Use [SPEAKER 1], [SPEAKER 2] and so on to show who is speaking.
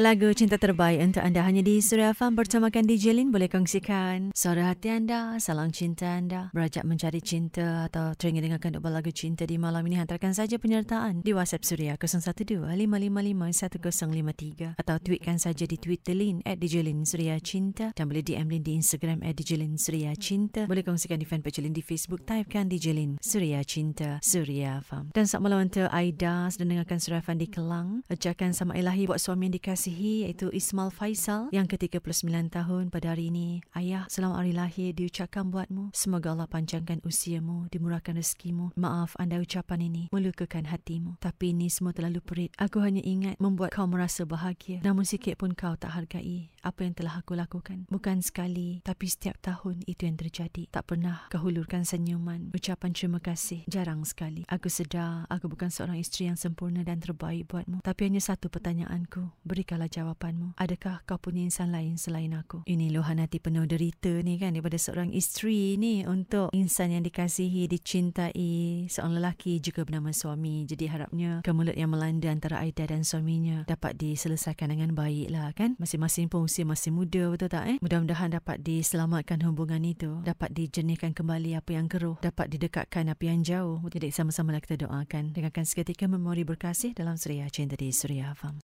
[SPEAKER 1] Lagu cinta terbaik untuk anda hanya di Suria Farm bertemakan DJ Lin boleh kongsikan suara hati anda, salang cinta anda, berajak mencari cinta atau teringin dengarkan dua lagu cinta di malam ini hantarkan saja penyertaan di WhatsApp Suria 012-555-1053 atau tweetkan saja di Twitter Lin at DJ Lin Suria Cinta dan boleh DM Lin di Instagram at DJ Lin Suria Cinta. Boleh kongsikan di fanpage Lin di Facebook, typekan DJ Lin Suria Cinta Suria Farm. Dan saat malam untuk Aida sedang dengarkan Suria Farm di Kelang, ucapkan sama ilahi buat suami yang dikasih dikasihi iaitu Ismail Faisal yang ke-39 tahun pada hari ini. Ayah, selamat hari lahir diucapkan buatmu. Semoga Allah panjangkan usiamu, dimurahkan rezekimu. Maaf anda ucapan ini melukakan hatimu. Tapi ini semua terlalu perit. Aku hanya ingat membuat kau merasa bahagia. Namun sikit pun kau tak hargai apa yang telah aku lakukan. Bukan sekali, tapi setiap tahun itu yang terjadi. Tak pernah kau hulurkan senyuman. Ucapan terima kasih jarang sekali. Aku sedar aku bukan seorang isteri yang sempurna dan terbaik buatmu. Tapi hanya satu pertanyaanku. Beri berikanlah jawapanmu. Adakah kau punya insan lain selain aku? Ini luahan hati penuh derita ni kan daripada seorang isteri ni untuk insan yang dikasihi, dicintai, seorang lelaki juga bernama suami. Jadi harapnya kemulut yang melanda antara Aida dan suaminya dapat diselesaikan dengan baik lah kan? Masing-masing pun usia masih muda betul tak eh? Mudah-mudahan dapat diselamatkan hubungan itu, dapat dijernihkan kembali apa yang keruh, dapat didekatkan apa yang jauh. Jadi sama-sama kita doakan. Dengarkan seketika memori berkasih dalam Suria Cinta di Suria Farm.